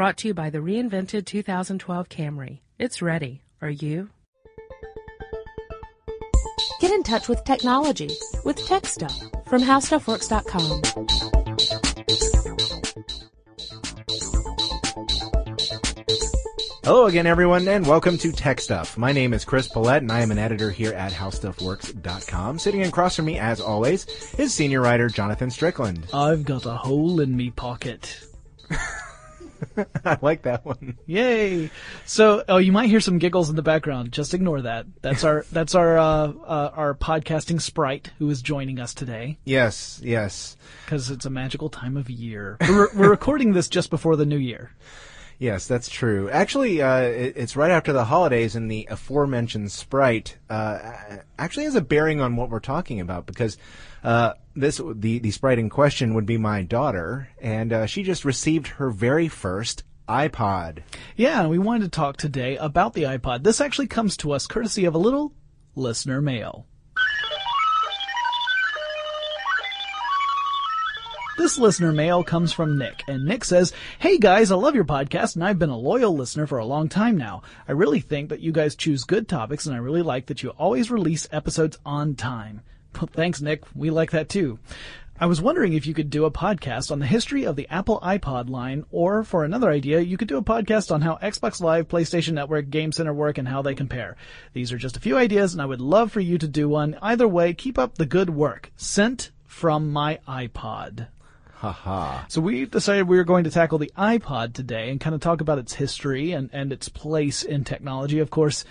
Brought to you by the reinvented 2012 Camry. It's ready. Are you? Get in touch with technology with Tech Stuff from HowStuffWorks.com. Hello again, everyone, and welcome to Tech Stuff. My name is Chris Pollette, and I am an editor here at HowStuffWorks.com. Sitting across from me, as always, is senior writer Jonathan Strickland. I've got a hole in me pocket. I like that one. Yay! So, oh, you might hear some giggles in the background. Just ignore that. That's our that's our uh, uh, our podcasting sprite who is joining us today Yes, yes, because it's a magical time of year. We're, we're recording this just before the new year. Yes, that's true. Actually, uh, it, it's right after the holidays, and the aforementioned sprite uh, actually has a bearing on what we're talking about because uh, this the the sprite in question would be my daughter, and uh, she just received her very first iPod. Yeah, we wanted to talk today about the iPod. This actually comes to us courtesy of a little listener mail. This listener mail comes from Nick, and Nick says, Hey guys, I love your podcast, and I've been a loyal listener for a long time now. I really think that you guys choose good topics, and I really like that you always release episodes on time. Well, thanks, Nick. We like that too. I was wondering if you could do a podcast on the history of the Apple iPod line, or for another idea, you could do a podcast on how Xbox Live, PlayStation Network, Game Center work and how they compare. These are just a few ideas, and I would love for you to do one. Either way, keep up the good work. Sent from my iPod. Haha. So we decided we were going to tackle the iPod today and kind of talk about its history and, and its place in technology. Of course,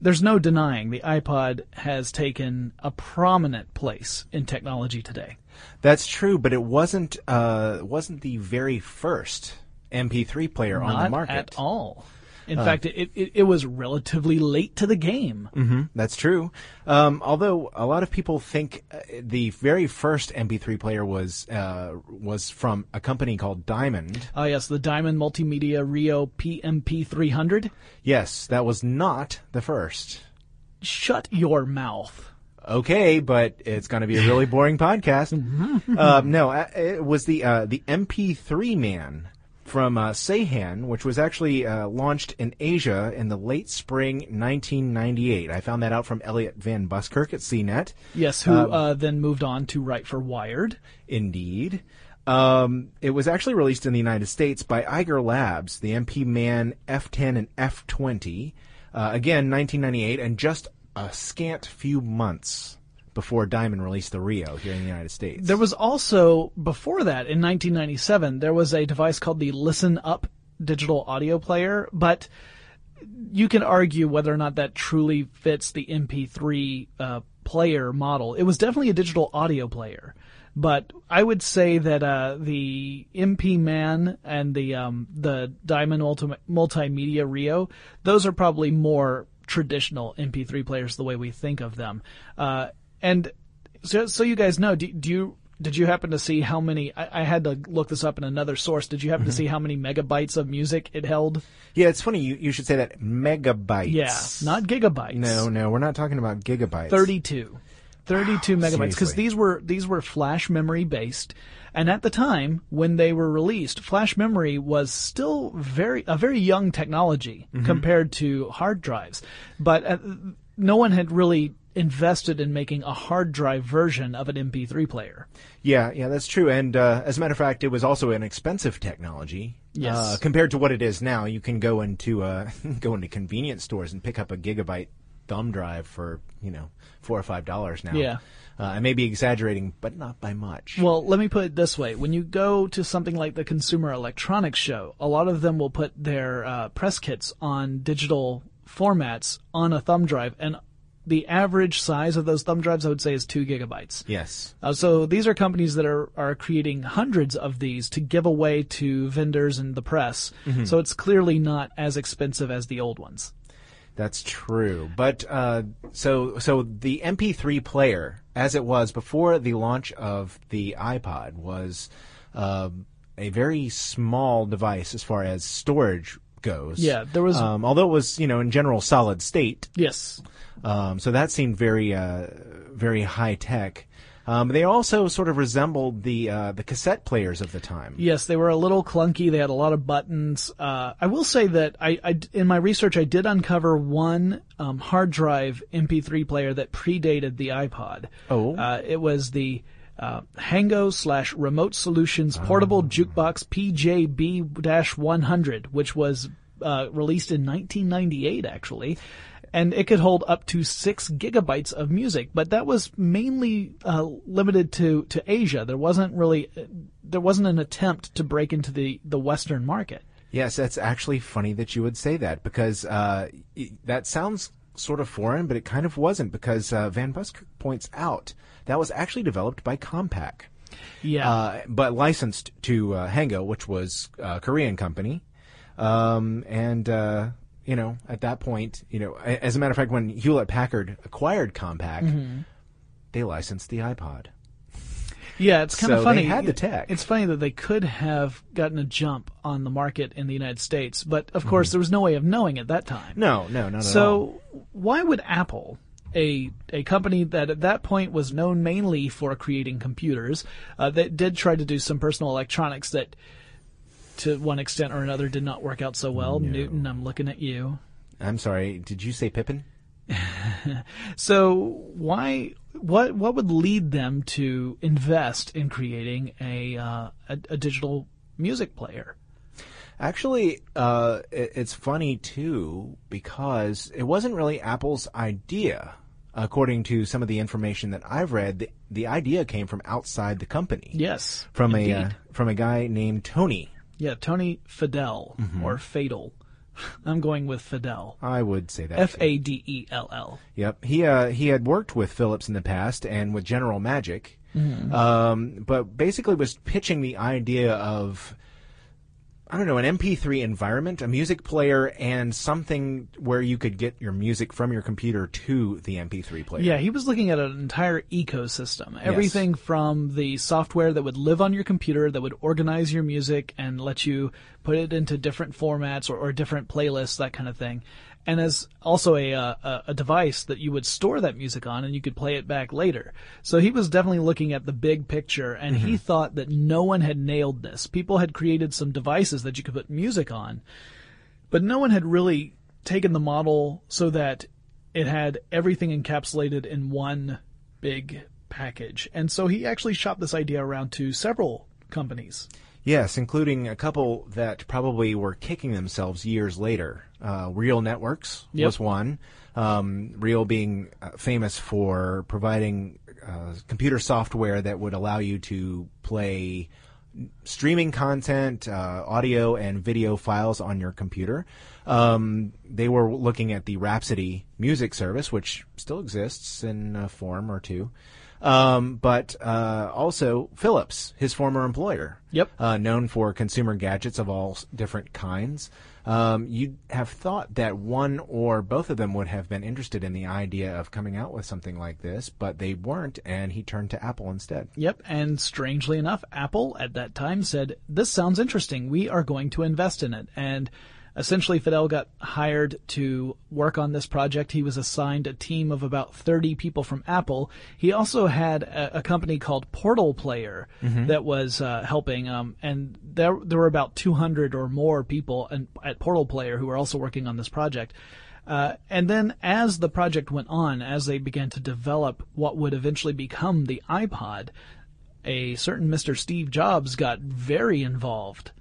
there's no denying the iPod has taken a prominent place in technology today. That's true, but it wasn't uh, wasn't the very first MP3 player on the market at all. In fact, it, it, it was relatively late to the game. hmm That's true. Um, although a lot of people think uh, the very first MP3 player was uh, was from a company called Diamond. Oh yes, the Diamond Multimedia Rio PMP 300. Yes, that was not the first. Shut your mouth. Okay, but it's going to be a really boring podcast. um, no, uh, it was the uh, the MP3 Man. From uh, Saehan, which was actually uh, launched in Asia in the late spring 1998. I found that out from Elliot Van Buskirk at CNET. Yes, who uh, then moved on to write for Wired. Indeed. Um, it was actually released in the United States by Eiger Labs, the MP Man F10 and F20. Uh, again, 1998, and just a scant few months before Diamond released the Rio here in the United States. There was also, before that, in 1997, there was a device called the Listen Up digital audio player, but you can argue whether or not that truly fits the MP3 uh, player model. It was definitely a digital audio player. But I would say that uh, the MP Man and the um, the Diamond Multi- Multimedia Rio, those are probably more traditional MP3 players the way we think of them. Uh, and so, so you guys know, do, do you did you happen to see how many? I, I, had to look this up in another source. Did you happen mm-hmm. to see how many megabytes of music it held? Yeah, it's funny. You, you should say that megabytes. Yeah, not gigabytes. No, no, we're not talking about gigabytes. Thirty-two. 32 wow, megabytes because these were these were flash memory based and at the time when they were released flash memory was still very a very young technology mm-hmm. compared to hard drives but uh, no one had really invested in making a hard drive version of an MP3 player. Yeah, yeah, that's true. And uh, as a matter of fact, it was also an expensive technology. Yes. Uh, compared to what it is now, you can go into uh, go into convenience stores and pick up a gigabyte thumb drive for you know four or five dollars now. Yeah. Uh, I may be exaggerating, but not by much. Well, let me put it this way: when you go to something like the Consumer Electronics Show, a lot of them will put their uh, press kits on digital formats on a thumb drive, and the average size of those thumb drives, I would say, is two gigabytes. Yes. Uh, so these are companies that are, are creating hundreds of these to give away to vendors and the press. Mm-hmm. So it's clearly not as expensive as the old ones. That's true. But uh, so so the MP3 player, as it was before the launch of the iPod, was uh, a very small device as far as storage goes. Yeah, there was. Um, although it was, you know, in general solid state. Yes. Um, so that seemed very, uh, very high tech. Um, they also sort of resembled the uh, the cassette players of the time. Yes, they were a little clunky. They had a lot of buttons. Uh, I will say that I, I, in my research I did uncover one um, hard drive MP3 player that predated the iPod. Oh, uh, it was the uh, Hango slash Remote Solutions Portable oh. Jukebox PJB-100, which was uh, released in 1998, actually and it could hold up to six gigabytes of music. But that was mainly uh, limited to to Asia. There wasn't really there wasn't an attempt to break into the the Western market. Yes, that's actually funny that you would say that because uh, that sounds sort of foreign, but it kind of wasn't because uh, Van Buskirk points out that was actually developed by Compaq. Yeah. Uh, but licensed to uh, Hango, which was a Korean company. Um, and uh, you know, at that point, you know, as a matter of fact, when Hewlett Packard acquired Compaq, mm-hmm. they licensed the iPod. Yeah, it's kind so of funny. They had the tech. It's funny that they could have gotten a jump on the market in the United States, but of course, mm-hmm. there was no way of knowing at that time. No, no, not so at all. So, why would Apple, a a company that at that point was known mainly for creating computers, uh, that did try to do some personal electronics that to one extent or another did not work out so well. No. Newton, I'm looking at you. I'm sorry. Did you say Pippin? so why what what would lead them to invest in creating a uh, a, a, digital music player? Actually, uh, it, it's funny too because it wasn't really Apple's idea. According to some of the information that I've read, the, the idea came from outside the company. Yes, from indeed. a uh, from a guy named Tony yeah, Tony Fadell mm-hmm. or Fatal. I'm going with Fadell. I would say that. F A D E L L. Yep. He uh, he had worked with Philips in the past and with General Magic, mm-hmm. um, but basically was pitching the idea of I don't know, an MP3 environment, a music player, and something where you could get your music from your computer to the MP3 player. Yeah, he was looking at an entire ecosystem. Everything yes. from the software that would live on your computer that would organize your music and let you put it into different formats or, or different playlists, that kind of thing. And as also a, uh, a a device that you would store that music on, and you could play it back later. So he was definitely looking at the big picture, and he thought that no one had nailed this. People had created some devices that you could put music on, but no one had really taken the model so that it had everything encapsulated in one big package. And so he actually shopped this idea around to several companies. Yes, including a couple that probably were kicking themselves years later. Uh, Real Networks Yep. was one. Um, Real being uh, famous for providing uh, computer software that would allow you to play streaming content, uh, audio and video files on your computer. Um, they were looking at the Rhapsody music service, which still exists in a form or two. Um, but uh, also Philips, his former employer, Yep. uh, known for consumer gadgets of all different kinds. Um, you'd have thought that one or both of them would have been interested in the idea of coming out with something like this, but they weren't, and he turned to Apple instead. Yep, and strangely enough, Apple at that time said, "This sounds interesting. We are going to invest in it." And essentially, Fadell got hired to work on this project. He was assigned a team of about 30 people from Apple. He also had a, a company called Portal Player that was uh, helping, um, and there there were about 200 or more people in, at Portal Player who were also working on this project. Uh, and then as the project went on, as they began to develop what would eventually become the iPod, a certain Mr. Steve Jobs got very involved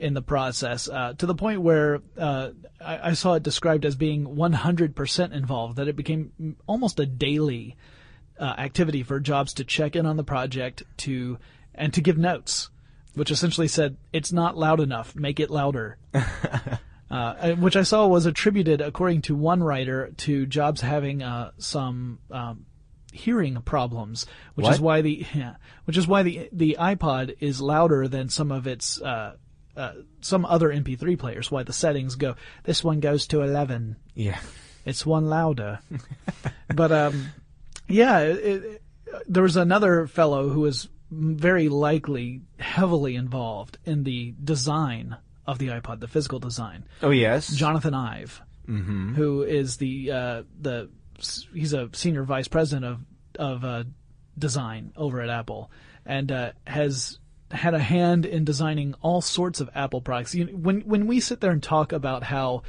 in the process uh, to the point where uh, I, I saw it described as being 100% involved, that it became almost a daily uh, activity for Jobs to check in on the project to and to give notes, which essentially said, "It's not loud enough. Make it louder." uh, which I saw was attributed, according to one writer, to Jobs having uh, some um, hearing problems, which is why the yeah, which is why the the iPod is louder than some of its uh, uh, some other MP3 players. Why the settings go this one goes to eleven, Yeah. it's one louder. but um, yeah, it, it, there was another fellow who was very likely heavily involved in the design of the iPod, the physical design. Oh yes. Jonathan Ive, who is the uh, the he's a senior vice president of of uh, design over at Apple, and uh, has had a hand in designing all sorts of Apple products. You know, when when we sit there and talk about how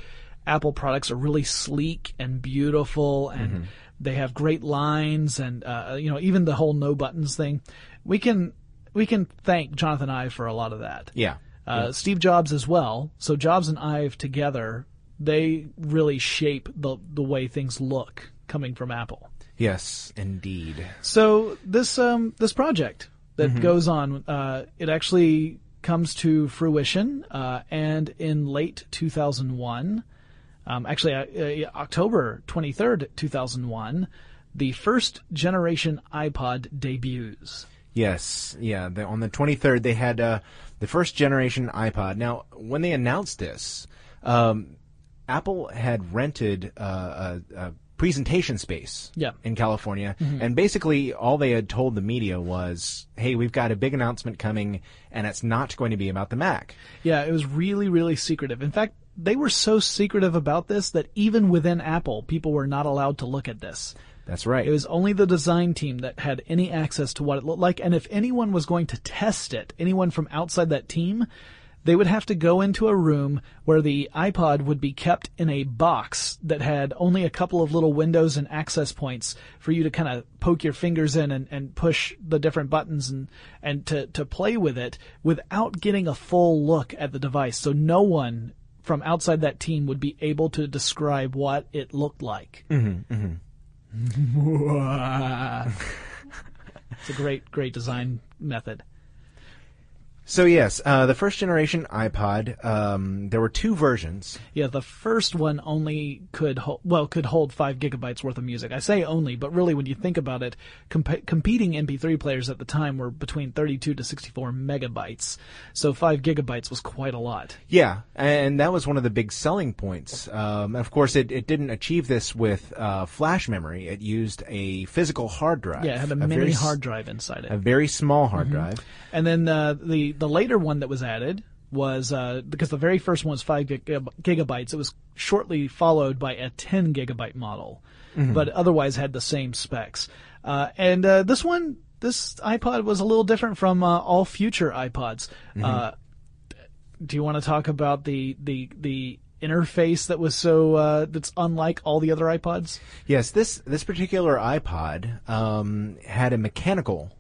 Apple products are really sleek and beautiful and they have great lines and uh, you know even the whole no buttons thing, we can we can thank Jonathan Ive for a lot of that Yeah. uh, Steve Jobs as well. So Jobs and Ive together, they really shape the the way things look coming from Apple. Yes, indeed. So this um this project that goes on, uh, it actually comes to fruition, uh, and in late 2001, um, actually uh, uh, October 23rd, 2001, the first generation iPod debuts. Yes, yeah. The, on the 23rd, they had uh, the first generation iPod. Now, when they announced this, um, Apple had rented uh, a, a presentation space Yeah. in California, mm-hmm. and basically all they had told the media was, "Hey, we've got a big announcement coming, and it's not going to be about the Mac." Yeah, it was really, really secretive. In fact, they were so secretive about this that even within Apple, people were not allowed to look at this. That's right. It was only the design team that had any access to what it looked like, and if anyone was going to test it, anyone from outside that team, they would have to go into a room where the iPod would be kept in a box that had only a couple of little windows and access points for you to kind of poke your fingers in and, and push the different buttons and, and to, to play with it without getting a full look at the device. So no one from outside that team would be able to describe what it looked like. Mm-hmm, mm-hmm. it's a great, great design method. So yes, uh, the first generation iPod. Um, there were two versions. Yeah, the first one only could hold, well could hold five gigabytes worth of music. I say only, but really, when you think about it, comp- competing MP3 players at the time were between 32 to 64 megabytes. So five gigabytes was quite a lot. Yeah, and that was one of the big selling points. Um, of course, it, it didn't achieve this with uh, flash memory. It used a physical hard drive. Yeah, it had a, very mini s- hard drive inside it. A very small hard drive. And then uh, the the later one that was added was uh, because the very first one was five gig- gigabytes. It was shortly followed by a 10 gigabyte model, but otherwise had the same specs. Uh, and uh, this one, this iPod was a little different from uh, all future iPods. Uh, do you want to talk about the the the interface that was so uh, that's unlike all the other iPods? Yes, this this particular iPod um, had a mechanical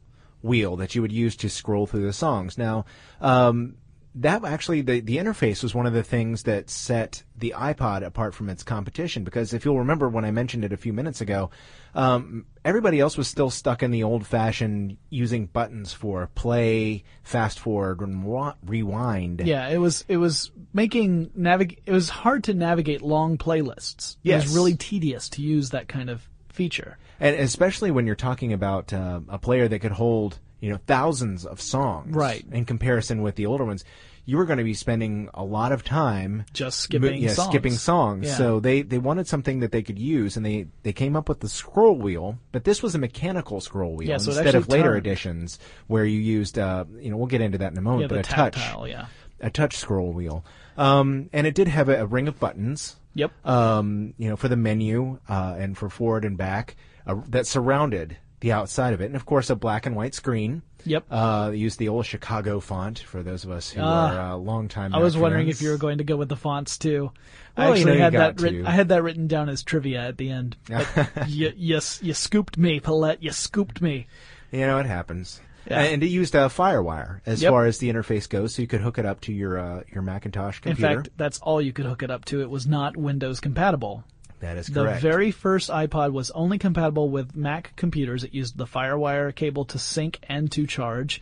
wheel that you would use to scroll through the songs. Now, um, that actually the the interface was one of the things that set the iPod apart from its competition. Because if you'll remember when I mentioned it a few minutes ago, um, everybody else was still stuck in the old fashioned using buttons for play, fast forward, and rewind. Yeah, it was it was making navig it was hard to navigate long playlists. It was really tedious to use that kind of feature. And especially when you're talking about uh, a player that could hold, you know, thousands of songs. Right. In comparison with the older ones, you were going to be spending a lot of time Just skipping yeah, songs. skipping songs. Yeah. So they, they wanted something that they could use, and they, they came up with the scroll wheel. But this was a mechanical scroll wheel Yeah, so instead of later turned. editions where you used, uh, you know, we'll get into that in a moment. But a touch, yeah. a touch scroll wheel, um, and it did have a, a ring of buttons Yep. um, you know, for the menu uh, and for forward and back uh, that surrounded the outside of it, and of course a black and white screen. Yep. Uh, used the old Chicago font for those of us who Ah. are uh, longtime. I was wondering if you were going to go with the fonts too. Well, I you actually know, had that written. I had that written down as trivia at the end. But you, you, you scooped me, Pollette. You scooped me. You know, it happens. Yeah. And it used a FireWire as Yep. far as the interface goes, so you could hook it up to your uh, your Macintosh computer. In fact, that's all you could hook it up to. It was not Windows compatible. that is correct. The very first iPod was only compatible with Mac computers. It used the FireWire cable to sync and to charge.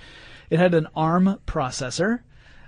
It had an ARM processor,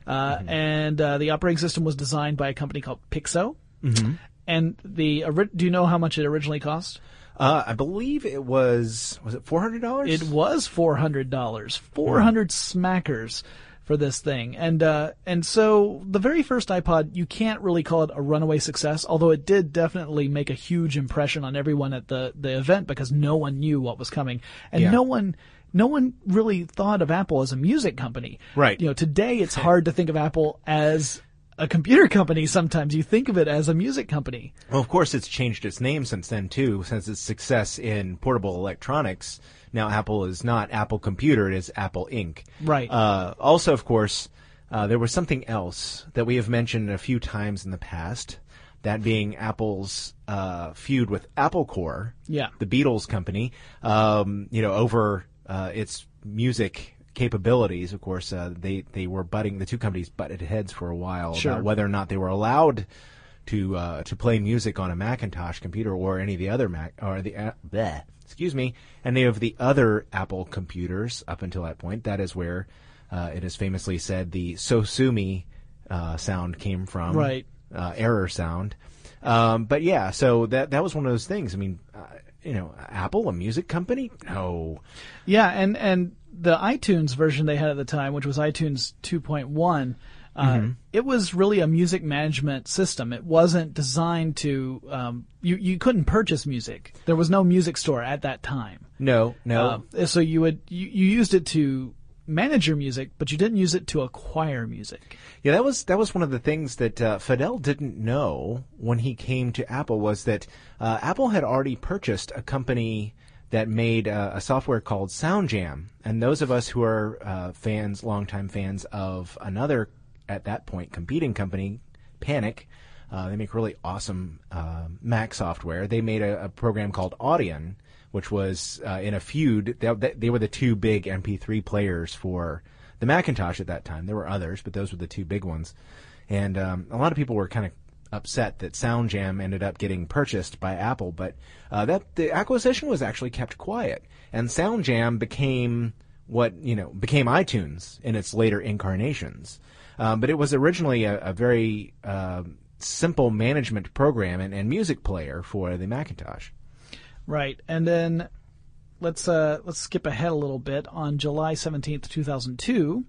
uh, Mm-hmm. and uh, the operating system was designed by a company called Pixo. Mm-hmm. And the do you know how much it originally cost? Uh, I believe it was was it four hundred dollars? It was four hundred dollars, four hundred smackers for this thing, and uh, and so the very first iPod, you can't really call it a runaway success, although it did definitely make a huge impression on everyone at the the event because no one knew what was coming, and Yeah. no one. No one really thought of Apple as a music company. Right. You know, today it's hard to think of Apple as a computer company sometimes. You think of it as a music company. Well, of course, it's changed its name since then too. Since its success in portable electronics, now Apple is not Apple Computer; it is Apple Inc. Right. Uh, also, of course, uh, there was something else that we have mentioned a few times in the past. That being Apple's uh, feud with Apple Corps, Yeah. the Beatles company, um, you know, over uh, its music capabilities. Of course, uh, they they were butting the two companies butted heads for a while Sure. about whether or not they were allowed to uh, to play music on a Macintosh computer or any of the other Mac or the uh, bleh, excuse me any of the other Apple computers up until that point. That is where uh, it is famously said the "Sosumi" uh, sound came from, Right. Uh, error sound. Um, but yeah, so that that was one of those things. I mean, you know, Apple, a music company? No. Yeah, and and the iTunes version they had at the time, which was iTunes 2.1, uh, Mm-hmm. it was really a music management system. It wasn't designed to um, you you couldn't purchase music. There was no music store at that time. No, no. Uh, so you would you, you used it to manage your music, but you didn't use it to acquire music. Yeah, that was that was one of the things that uh, Fadell didn't know when he came to Apple was that uh, Apple had already purchased a company that made uh, a software called SoundJam, and those of us who are uh, fans, longtime fans of another at that point competing company, Panic. Uh, they make really awesome uh, Mac software. They made a, a program called Audion, which was uh, in a feud. They, they- were the two big MP3 players for the Macintosh at that time. There were others, but those were the two big ones. And um, a lot of people were kind of upset that SoundJam ended up getting purchased by Apple, but uh, that the acquisition was actually kept quiet, and SoundJam became what you know became iTunes in its later incarnations. Um, but it was originally a, a very um simple management program and, and music player for the Macintosh. Right, and then let's uh, let's skip ahead a little bit. On July seventeenth, two thousand two,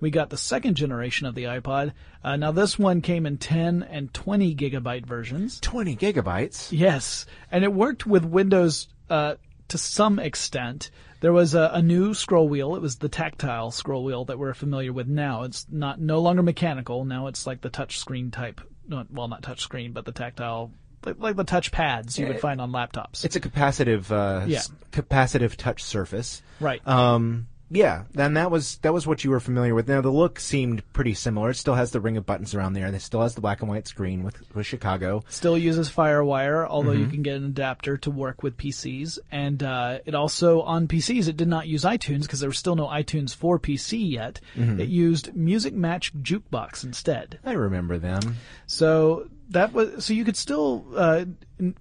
we got the second generation of the iPod. Uh, now this one came in ten and twenty gigabyte versions. Twenty gigabytes. Yes, and it worked with Windows uh, to some extent. There was a, a new scroll wheel. It was the tactile scroll wheel that we're familiar with now. It's not no longer mechanical. Now it's like the touch screen type. Well, not touch screen, but the tactile, like, like the touch pads you would find on laptops. It's a capacitive, uh, Yeah. s- capacitive touch surface. Right. Um, yeah, then that was that was what you were familiar with. Now the look seemed pretty similar. It still has the ring of buttons around there, and it still has the black and white screen with with Chicago. Still uses FireWire, although you Mhm. can get an adapter to work with PCs. And uh, it also on PCs it did not use iTunes because there was still no iTunes for PC yet. Mhm. It used Music Match Jukebox instead. I remember them. So that was so you could still uh,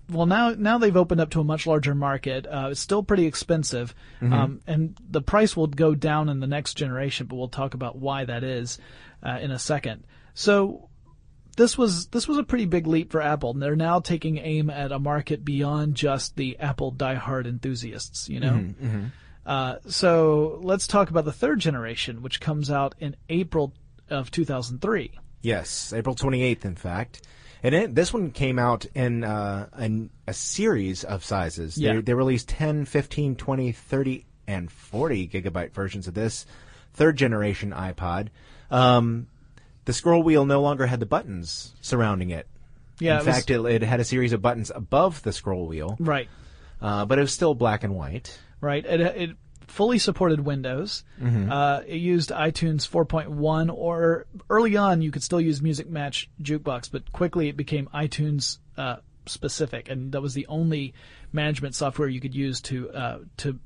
well now now they've opened up to a much larger market. Uh, it's still pretty expensive, Mhm. um, and the price will go down in the next generation. But we'll talk about why that is uh, in a second. So this was this was a pretty big leap for Apple, and they're now taking aim at a market beyond just the Apple diehard enthusiasts. You know. Mhm, mhm. Uh, so let's talk about the third generation, which comes out in April of 2003. Yes, April 28th, in fact. And it, this one came out in uh, an, a series of sizes. Yeah. They, they released 10, 15, 20, 30, and 40 gigabyte versions of this third generation iPod. Um, the scroll wheel no longer had the buttons surrounding it. Yeah, In it was- fact, it, it had a series of buttons above the scroll wheel. Right. Uh, but it was still black and white. right? It, it fully supported Windows. Mhm. Uh, it used iTunes 4.1, or early on you could still use Music Match Jukebox, but quickly it became iTunes uh, specific, and that was the only management software you could use to uh, to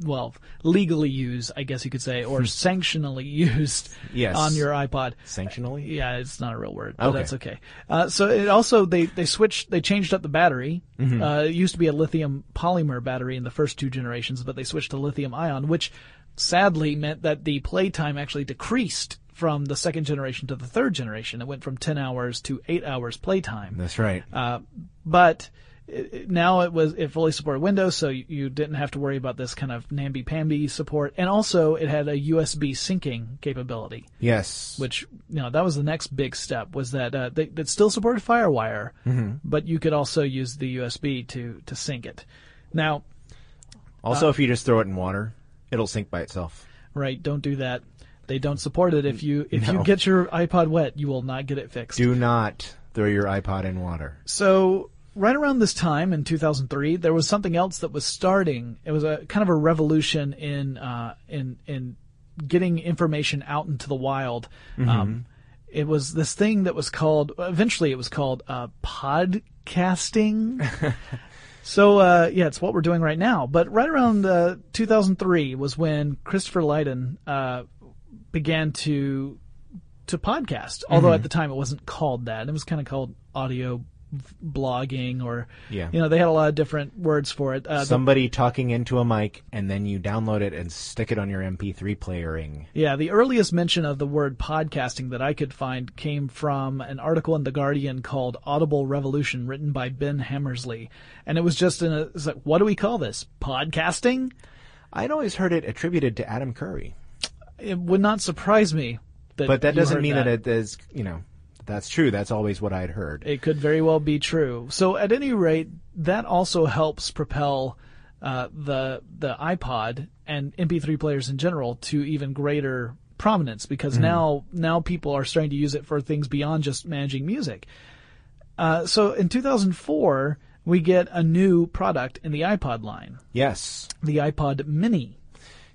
well legally used, I guess you could say, or sanctionally used Yes. on your iPod. Sanctionally? Yeah, it's not a real word, but Okay. that's okay. Uh, so it also they they switched they changed up the battery. Mhm. Uh, it used to be a lithium polymer battery in the first two generations, but they switched to lithium ion, which sadly meant that the playtime actually decreased from the second generation to the third generation. It went from 10 hours to 8 hours playtime. That's right. Uh, but it, it- now it was it fully supported Windows, so you, you didn't have to worry about this kind of namby-pamby support, and also it had a USB syncing capability. Yes. Which you know that was the next big step was that uh, they that still supported FireWire, Mhm. but you could also use the USB to to sync it. Now, Also, Uh, if you just throw it in water, it'll sync by itself. right, don't do that. They don't support it. If you if you get your iPod wet, you will not get it fixed. Do not throw your iPod in water. So right around this time in 2003, there was something else that was starting. It was a kind of a revolution in uh, in in getting information out into the wild. Mhm. Um, it was this thing that was called. Eventually, it was called uh, podcasting. So uh, yeah, it's what we're doing right now. But right around uh, 2003 was when Christopher Lydon uh, began to to podcast. Although Mhm. at the time it wasn't called that; it was kind of called audio blogging, or Yeah. you know, they had a lot of different words for it. Uh, the- Somebody talking into a mic, and then you download it and stick it on your MP3 playering. Yeah, the earliest mention of the word podcasting that I could find came from an article in The Guardian called Audible Revolution written by Ben Hammersley. And it was just in a, it's like, what do we call this? Podcasting? I'd always heard it attributed to Adam Curry. It would not surprise me that but that doesn't mean that. it is, you know, that's true. That's always what I'd heard. It could very well be true. So at any rate, that also helps propel uh, the the iPod and MP3 players in general to even greater prominence because Mhm. now now people are starting to use it for things beyond just managing music. Uh, so in 2004, we get a new product in the iPod line, Yes. the iPod Mini.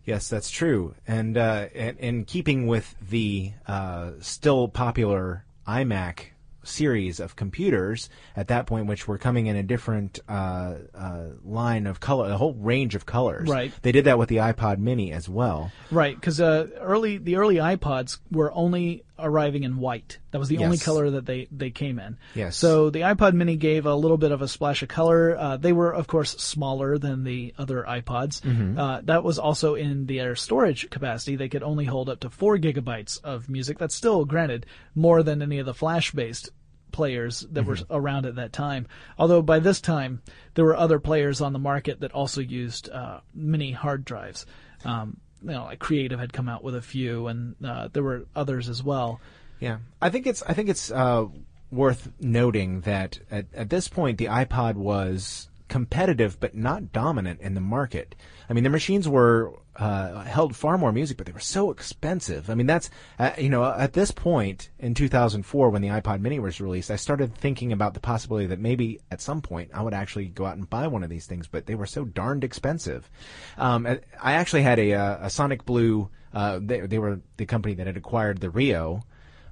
Yes, that's true. And uh, in, in keeping with the uh, still popular iMac series of computers at that point, which were coming in a different uh, uh, line of color, a whole range of colors. Right. They did that with the iPod Mini as well. Right, because uh, early the early iPods were only arriving in white. That was the only color that they, they came in. Yes. So the iPod Mini gave a little bit of a splash of color. Uh, they were, of course, smaller than the other iPods. Mhm. Uh, that was also in their storage capacity. They could only hold up to four gigabytes of music. That's still, granted, more than any of the flash-based players that were Mhm. around at that time. Although by this time there were other players on the market that also used uh, mini hard drives. Um, you know, like Creative had come out with a few, and uh, there were others as well. Yeah, I think it's I think it's uh, worth noting that at, at this point the iPod was competitive but not dominant in the market. I mean, the machines were uh, held far more music, but they were so expensive. I mean, that's uh, you know at this point in 2004 when the iPod Mini was released, I started thinking about the possibility that maybe at some point I would actually go out and buy one of these things, but they were so darned expensive. Um, I actually had a, uh, a Sonic Blue. Uh, they, they were the company that had acquired the Rio.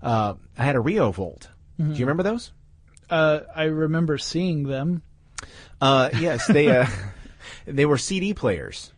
Uh, I had a Rio Volt. Do you remember those? Uh, I remember seeing them. Uh, yes, they uh, they were CD players.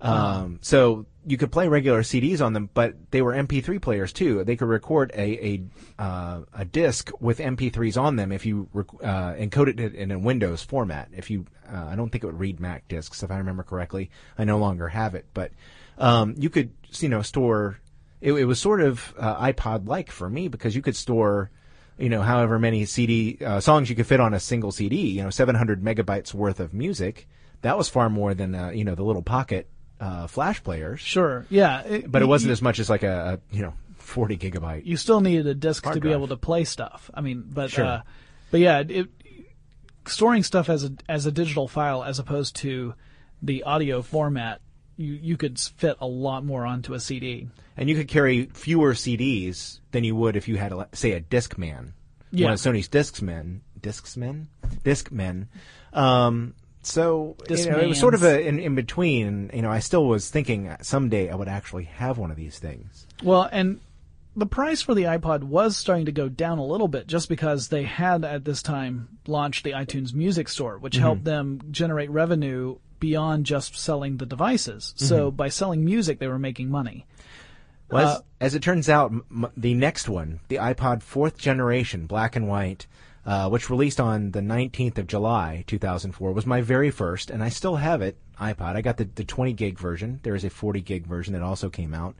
Um, so you could play regular CDs on them, but they were MP3 players too. They could record a a, uh, a disc with MP3s on them if you rec- uh, encoded it in a Windows format. If you, uh, I don't think it would read Mac discs if I remember correctly. I no longer have it, but um, you could you know store. It, it was sort of uh, iPod like for me because you could store you know, however many CD uh, songs you could fit on a single CD, you know, 700 megabytes worth of music. That was far more than uh, you know the little pocket uh, flash players. Sure, yeah, but it wasn't you, as much as like a, a you know 40 gigabyte. You still needed a disc to be able to play stuff. I mean, but Sure. uh, but yeah, it, storing stuff as a as a digital file as opposed to the audio format, you you could fit a lot more onto a CD. and you could carry fewer CDs than you would if you had, a, say, a Discman. Yeah. One of Sony's Discmen. Discmen? Discmen. Um, so you know, it was sort of a, in, in between. You know, I still was thinking someday I would actually have one of these things. Well, and the price for the iPod was starting to go down a little bit just because they had at this time launched the iTunes Music Store, which helped them generate revenue beyond just selling the devices. So by selling music, they were making money. Well, as, Uh, as it turns out, m- the next one, the iPod fourth generation, black and white, uh, which released on the 19th of July 2004, was my very first, and I still have it. iPod. I got the, the 20 gig version. There is a 40 gig version that also came out.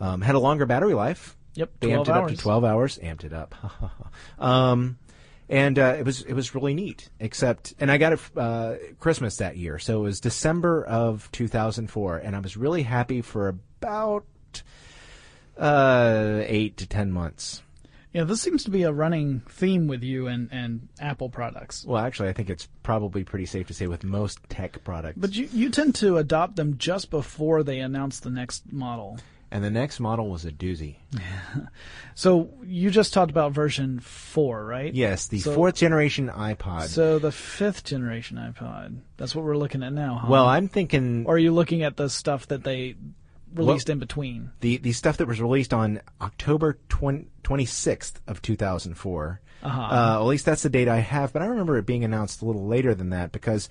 Um, had a longer battery life. Yep, They 12 amped it up to 12 hours. Amped it up. um, and uh, it was it was really neat. Except, and I got it uh, Christmas that year, so it was December of 2004, and I was really happy for about uh, eight to ten months. Yeah, this seems to be a running theme with you and, and Apple products. Well, actually, I think it's probably pretty safe to say with most tech products. But you, you tend to adopt them just before they announce the next model. And the next model was a doozy. So you just talked about version 4, right? Yes, the So- fourth generation iPod. So the fifth generation iPod. That's what we're looking at now, huh? well, I'm thinking or are you looking at the stuff that they released in between? the the stuff that was released on October 20, 26th of 2004. Uh-huh. Uh, at least that's the date I have, but I remember it being announced a little later than that because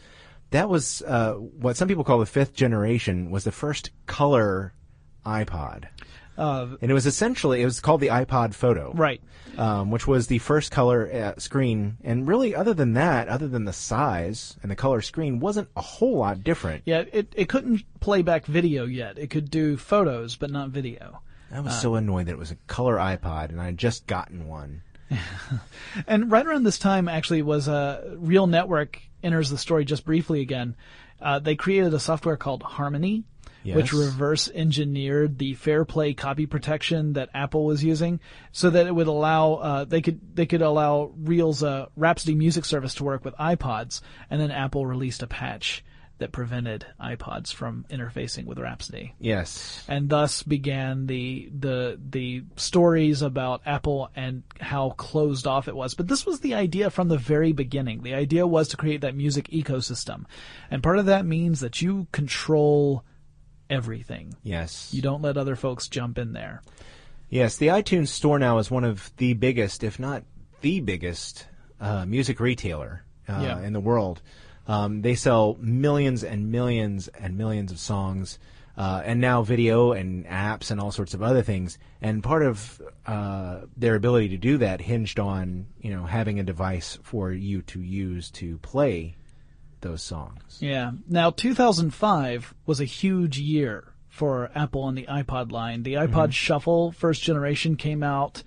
that was uh, what some people call the fifth generation was the first color iPod. Uh, And it was essentially it was called the iPod Photo, right. Um, which was the first color uh, screen. And really, other than that, other than the size and the color screen, wasn't a whole lot different. Yeah, it, it couldn't play back video yet. It could do photos, but not video. I was so annoyed that it was a color iPod, and I had just gotten one. And right around this time, actually, was uh, Real Network enters the story just briefly again. Uh, they created a software called Harmony, which reverse engineered the fair play copy protection that Apple was using, so that it would allow uh, they could they could allow Real's uh, Rhapsody music service to work with iPods, and then Apple released a patch that prevented iPods from interfacing with Rhapsody Yes. and thus began the the the stories about Apple and how closed off it was. But this was the idea from the very beginning. The idea was to create that music ecosystem, and part of that means that you control everything. Yes. You don't let other folks jump in there. Yes, the iTunes Store now is one of the biggest, if not the biggest, uh, music retailer uh, Yeah. in the world. Um, they sell millions and millions and millions of songs, uh, and now video and apps and all sorts of other things. And part of uh, their ability to do that hinged on you know having a device for you to use to play those songs. Yeah. Now, 2005 was a huge year for Apple and the iPod line. The iPod Shuffle first generation came out.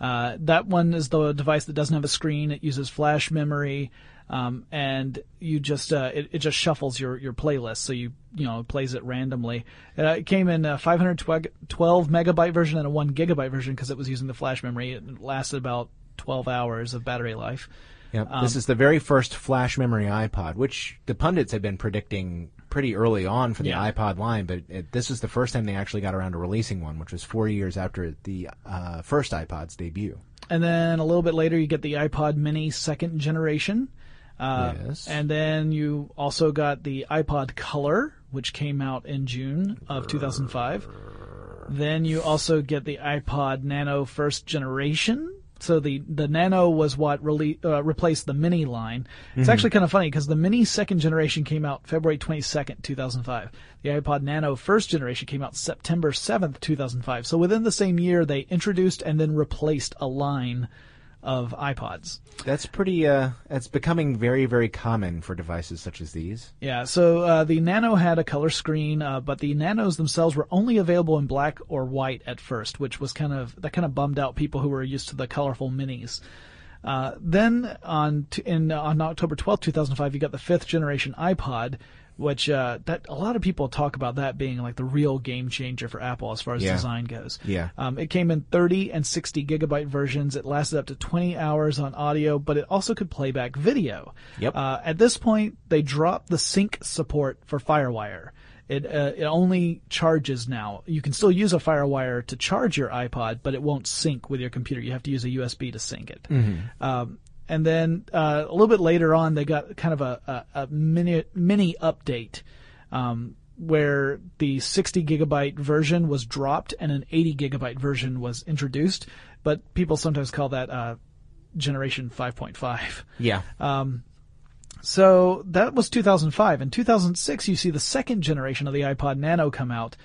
Uh, that one is the device that doesn't have a screen. It uses flash memory, um, and you just uh, it, it just shuffles your your playlist. So you you know it plays it randomly. Uh, it came in a 512 megabyte version and a one gigabyte version because it was using the flash memory. It lasted about 12 hours of battery life. Yep. this is the very first flash memory iPod, which the pundits had been predicting pretty early on for the Yeah. iPod line, but it, this is the first time they actually got around to releasing one, which was four years after the uh, first iPod's debut. And then a little bit later, you get the iPod Mini second generation. Uh, Yes. And then you also got the iPod Color, which came out in June of 2005. Then you also get the iPod Nano first generation. So the, the Nano was what really uh, replaced the Mini line. It's actually kind of funny because the Mini second generation came out February 22nd, 2005. The iPod Nano first generation came out September 7th, 2005. So within the same year, they introduced and then replaced a line of iPods. That's pretty. Uh, that's becoming very, very common for devices such as these. Yeah, so uh, the Nano had a color screen, uh, but the Nanos themselves were only available in black or white at first, which was kind of that kind of bummed out people who were used to the colorful minis. Uh, then on t- in on October twelfth, two thousand five, you got the fifth generation iPod, which uh, that a lot of people talk about that being like the real game changer for Apple as far as Yeah. design goes. Yeah. Um, it came in 30 and 60 gigabyte versions. It lasted up to 20 hours on audio, but it also could play back video. Yep. Uh, at this point, they dropped the sync support for FireWire. It uh, it only charges now. You can still use a FireWire to charge your iPod, but it won't sync with your computer. You have to use a USB to sync it. Um, and then uh, a little bit later on, they got kind of a, a, a mini mini update um, where the 60 gigabyte version was dropped and an 80 gigabyte version was introduced. But people sometimes call that uh, generation 5.5. Yeah. So that was 2005. In 2006, you see the second generation of the iPod Nano come out,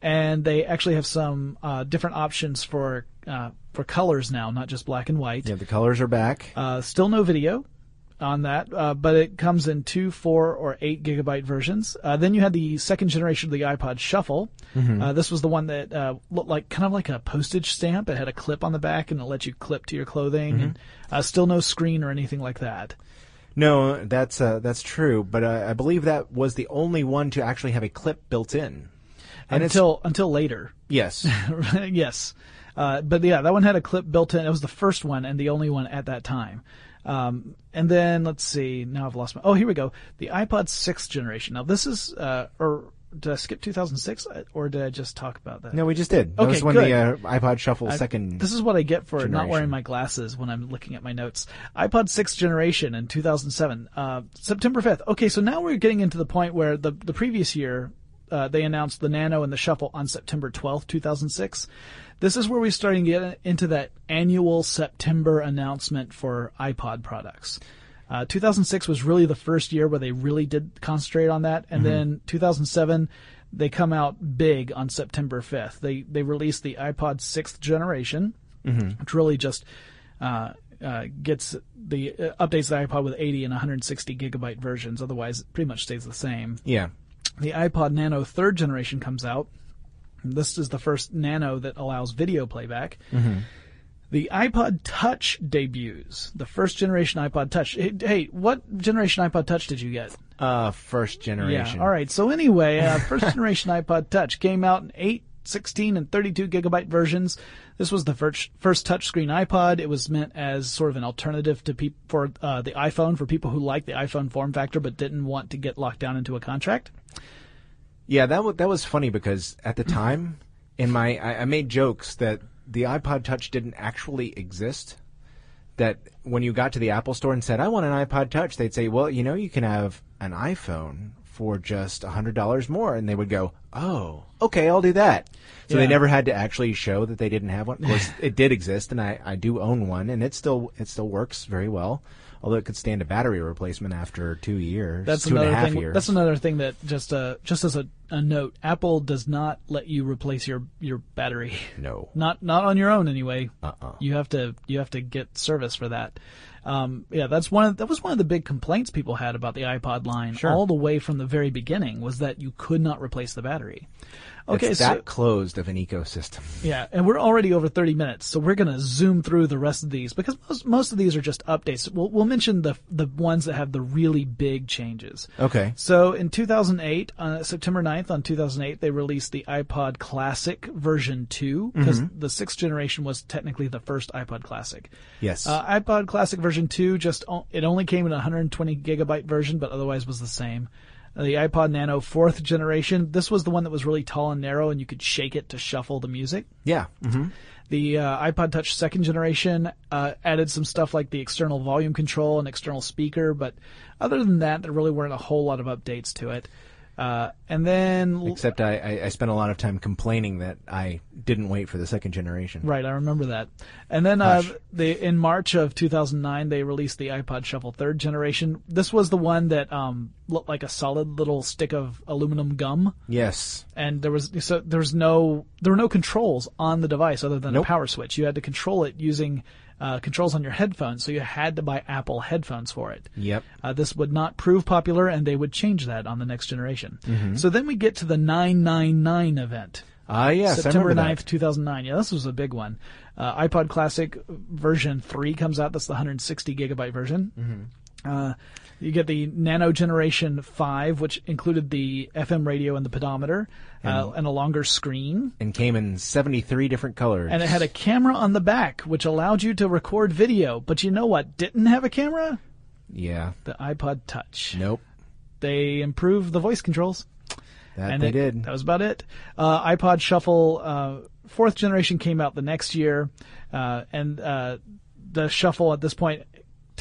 and they actually have some uh, different options for uh, for colors now, not just black and white. yeah. The colors are back. Uh, still no video on that, uh, but it comes in two, four, or eight gigabyte versions. Uh, then you had the second generation of the iPod Shuffle. Uh, this was the one that uh, looked like kind of like a postage stamp. It had a clip on the back and it let you clip to your clothing. And, uh, still no screen or anything like that. No, that's uh, that's true, but uh, I believe that was the only one to actually have a clip built in. And until until later. yes, yes. Uh, but yeah, that one had a clip built in. It was the first one and the only one at that time. Um, and then let's see. Now I've lost my. Oh, here we go. The iPod sixth generation. Now this is. Uh, or did I skip 2006 or did I just talk about that? no, we just did. That Okay, was when good. the uh, iPod Shuffle I- second. This is what I get for not wearing my glasses when I'm looking at my notes. iPod 6th generation in 2007, uh, September 5th. Okay, so now we're getting into the point where the the previous year uh, they announced the Nano and the Shuffle on September 12th, 2006. This is where we're starting to get into that annual September announcement for iPod products. Uh, 2006 was really the first year where they really did concentrate on that, and then 2007 they come out big on September 5th. They they released the iPod sixth generation, which really just uh, uh, gets the uh, updates the iPod with 80 and 160 gigabyte versions. Otherwise, it pretty much stays the same. yeah, The iPod Nano third generation comes out. This is the first Nano that allows video playback. The iPod Touch debuts. The first generation iPod Touch. Hey, what generation iPod Touch did you get? uh, first generation. Yeah. All right. So anyway, uh, first generation iPod Touch came out in 8, 16, and 32 gigabyte versions. This was the first, first touchscreen iPod. It was meant as sort of an alternative to peop- for uh, the iPhone for people who like the iPhone form factor but didn't want to get locked down into a contract. Yeah, that was that was funny because at the mm-hmm. time, in my I, I made jokes that the iPod Touch didn't actually exist. That when you got to the Apple Store and said, "I want an iPod Touch," they'd say, "Well, you know, you can have an iPhone for just a hundred dollars more," and they would go, "Oh, okay, I'll do that." So Yeah. they never had to actually show that they didn't have one. Of course, it did exist, and I, I do own one, and it still it still works very well. Although it could stand a battery replacement after two years, That's two and a another half thing. years. That's another thing that just uh, just as a, a note, Apple does not let you replace your your battery. no. Not not on your own anyway. Uh-uh. You have to you have to get service for that. Um, yeah, that's one. Of, that was one of the big complaints people had about the iPod line Sure. all the way from the very beginning was that you could not replace the battery. Okay, it's so- that closed of an ecosystem. Yeah, and we're already over 30 minutes, so we're going to zoom through the rest of these because most, most of these are just updates. We'll, we'll mention the the ones that have the really big changes. Okay. So in 2008, uh, September 9th on 2008, they released the iPod Classic version 2 because Mm-hmm. the sixth generation was technically the first iPod Classic. Yes. Uh, iPod Classic version 2 just o- it only came in a 120 gigabyte version, but otherwise was the same. The iPod Nano fourth generation, this was the one that was really tall and narrow, and you could shake it to shuffle the music. yeah. hmm The uh, iPod Touch second generation uh, added some stuff like the external volume control and external speaker, but other than that, there really weren't a whole lot of updates to it. Uh, and then Except I, I, I spent a lot of time complaining that I didn't wait for the second generation. Right, I remember that. And then uh, Hush. they in March of 2009 they released the iPod Shuffle third generation. This was the one that um, looked like a solid little stick of aluminum gum, Yes. and there was so there was no there were no controls on the device other than Nope. a power switch. You had to control it using uh, controls on your headphones, so you had to buy Apple headphones for it. Yep. Uh, this would not prove popular, and they would change that on the next generation. Mm-hmm. So then we get to the 999 event. Ah, yes. September I 9th, that. 2009. Yeah, this was a big one. Uh, iPod Classic version 3 comes out. That's the 160 gigabyte version. Mm-hmm. Uh, you get the Nano Generation 5, which included the FM radio and the pedometer, uh, and a longer screen. And came in 73 different colors. And it had a camera on the back, which allowed you to record video. But you know what didn't have a camera? Yeah. The iPod Touch. Nope. They improved the voice controls. That and they it- did. That was about it. Uh, iPod Shuffle uh, fourth generation came out the next year, uh, and uh, the Shuffle at this point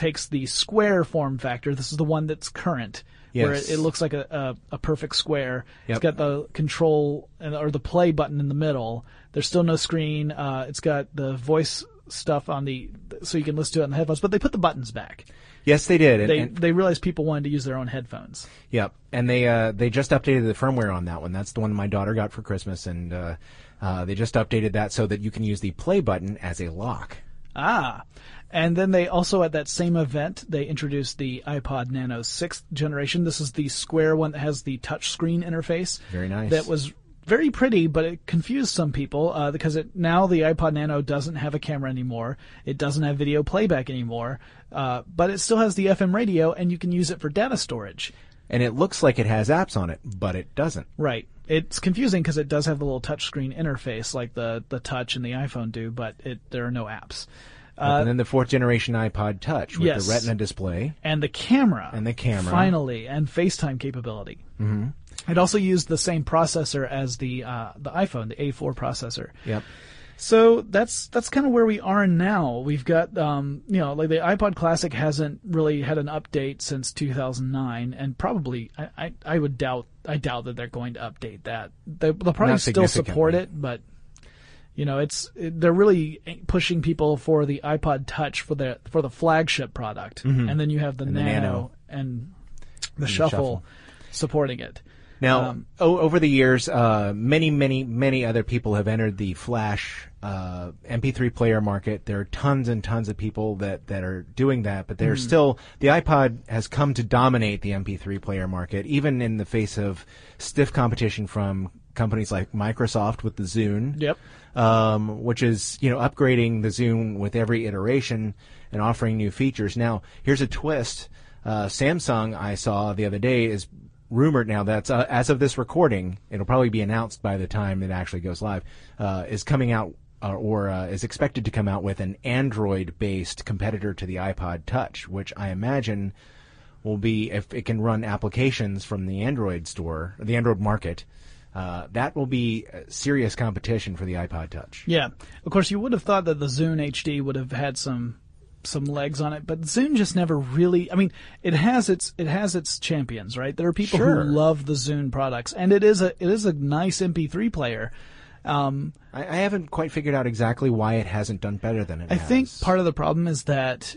takes the square form factor. This is the one that's current, where it, it looks like a, a, a perfect square. It's Yep. got the control and, or the play button in the middle. There's still no screen. Uh, it's got the voice stuff on the so you can listen to it on the headphones, but they put the buttons back. Yes, they did. And, They and- they realized people wanted to use their own headphones. Yep, and they uh, they just updated the firmware on that one. That's the one my daughter got for Christmas, and uh, uh, they just updated that so that you can use the play button as a lock. Ah. And then they also at that same event they introduced the iPod Nano sixth generation. This is the square one that has the touch screen interface. Very nice. That was very pretty, but it confused some people uh, because it now the iPod Nano doesn't have a camera anymore. It doesn't have video playback anymore, uh, but it still has the FM radio, and you can use it for data storage. And it looks like it has apps on it, but it doesn't. Right. It's confusing because it does have the little touchscreen interface like the the Touch and the iPhone do, but it there are no apps. And then the fourth generation iPod Touch with Uh, yes. the Retina display. and the camera And the camera. finally and FaceTime capability. Mm-hmm. It also used the same processor as the uh, the iPhone, the A4 processor. Yep. So that's that's kind of where we are now. We've got um, you know like the iPod Classic hasn't really had an update since 2009, and probably I, I, I would doubt I doubt that they're going to update that. They, they'll probably Not still support it, but you know it's it, they're really pushing people for the iPod Touch for the for the flagship product, and then you have the, Mm-hmm. the Nano, Nano. and the Shuffle, Shuffle. supporting it. Now, Um, o- over the years, uh, many, many, many other people have entered the Flash uh, MP3 player market. There are tons and tons of people that, that are doing that, but Hmm. there's still the iPod has come to dominate the MP3 player market, even in the face of stiff competition from companies like Microsoft with the Zune. Yep. Um, which is you know upgrading the Zune with every iteration and offering new features. Now, here's a twist. Uh, Samsung, I saw the other day, is rumored now that's uh, as of this recording, it'll probably be announced by the time it actually goes live. Uh, is coming out uh, or uh, is expected to come out with an Android-based competitor to the iPod Touch, which I imagine will be if it can run applications from the Android store, the Android market. Uh, that will be uh, serious competition for the iPod Touch. Yeah, of course, you would have thought that the Zune HD would have had some some legs on it, but Zune just never really. I mean, it has its it has its champions, right? There are people Sure. who love the Zune products, and it is a it is a nice MP3 player. Um, I, I haven't quite figured out exactly why it hasn't done better than it has. I has. think part of the problem is that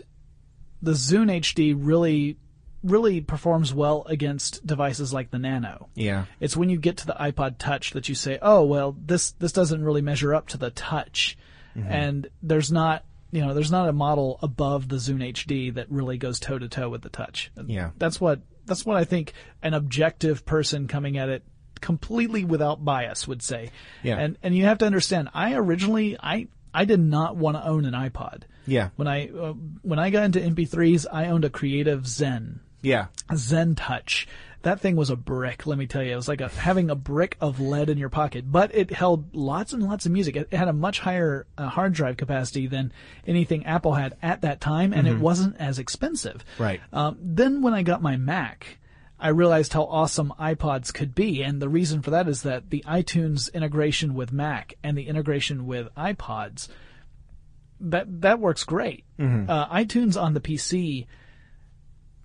the Zune HD really really performs well against devices like the Nano. Yeah. It's when you get to the iPod Touch that you say, "Oh, well, this this doesn't really measure up to the Touch," Mm-hmm. and there's not you know there's not a model above the Zune HD that really goes toe to toe with the Touch. Yeah. that's what that's what I think an objective person coming at it completely without bias would say. Yeah. And and you have to understand, I originally I I did not want to own an iPod. Yeah. When I uh, when I got into MP3s, I owned a Creative Zen. Yeah. Zen Touch. That thing was a brick, let me tell you. It was like a, having a brick of lead in your pocket, but it held lots and lots of music. It, it had a much higher uh, hard drive capacity than anything Apple had at that time, and it wasn't as expensive. Right. Um, then when I got my Mac, I realized how awesome iPods could be, and the reason for that is that the iTunes integration with Mac and the integration with iPods that that works great. Uh, iTunes on the PC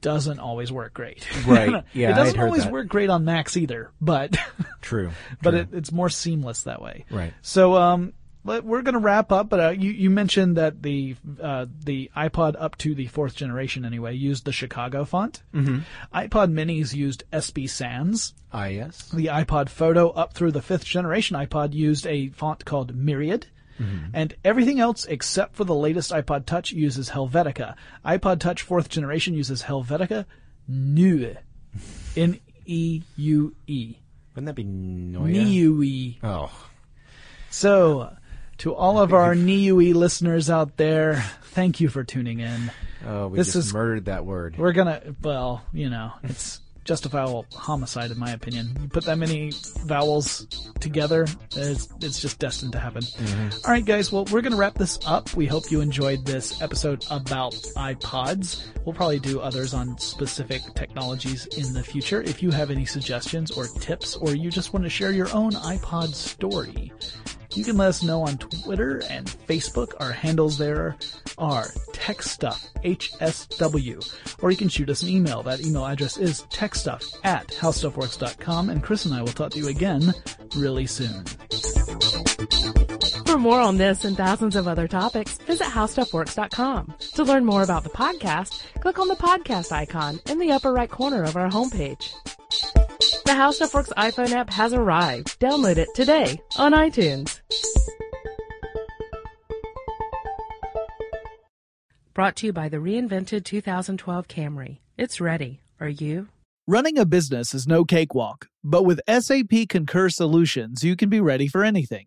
doesn't always work great. Right. Yeah, it doesn't always that. work great on Macs either, but True. but True. it, it's more seamless that way. Right. So um, we're going to wrap up, but uh, you you mentioned that the uh, the iPod up to the fourth generation anyway used the Chicago font. Mm-hmm. iPod Minis used Espy Sans. Ah, yes. The iPod Photo up through the fifth generation iPod used a font called Myriad. Mm-hmm. And everything else except for the latest iPod Touch uses Helvetica. iPod Touch fourth generation uses Helvetica Neue. N E U E. Wouldn't that be Neue? Niue. Oh. So, to all of our Niue listeners out there, thank you for tuning in. Oh, we This just is- murdered that word. We're gonna, well, you know, it's justifiable homicide in my opinion. You put that many vowels together, it's, it's just destined to happen. Mm-hmm. All right, guys. Well, we're gonna wrap this up. We hope you enjoyed this episode about iPods. We'll probably do others on specific technologies in the future. If you have any suggestions or tips, or you just want to share your own iPod story, you can let us know on Twitter and Facebook. Our handles there are techstuffhsw, or you can shoot us an email. That email address is techstuff at howstuffworks.com, and Chris and I will talk to you again really soon. For more on this and thousands of other topics, visit howstuffworks.com. To learn more about the podcast, click on the podcast icon in the upper right corner of our homepage. The How Stuff Works iPhone app has arrived. Download it today on iTunes. Brought to you by the reinvented 2012 Camry. It's ready. Are you? Running a business is no cakewalk, but with SAP Concur Solutions, you can be ready for anything.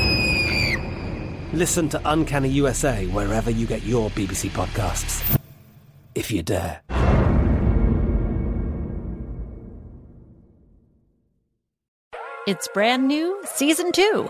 Listen to Uncanny USA wherever you get your BBC podcasts, if you dare. It's brand new, season two.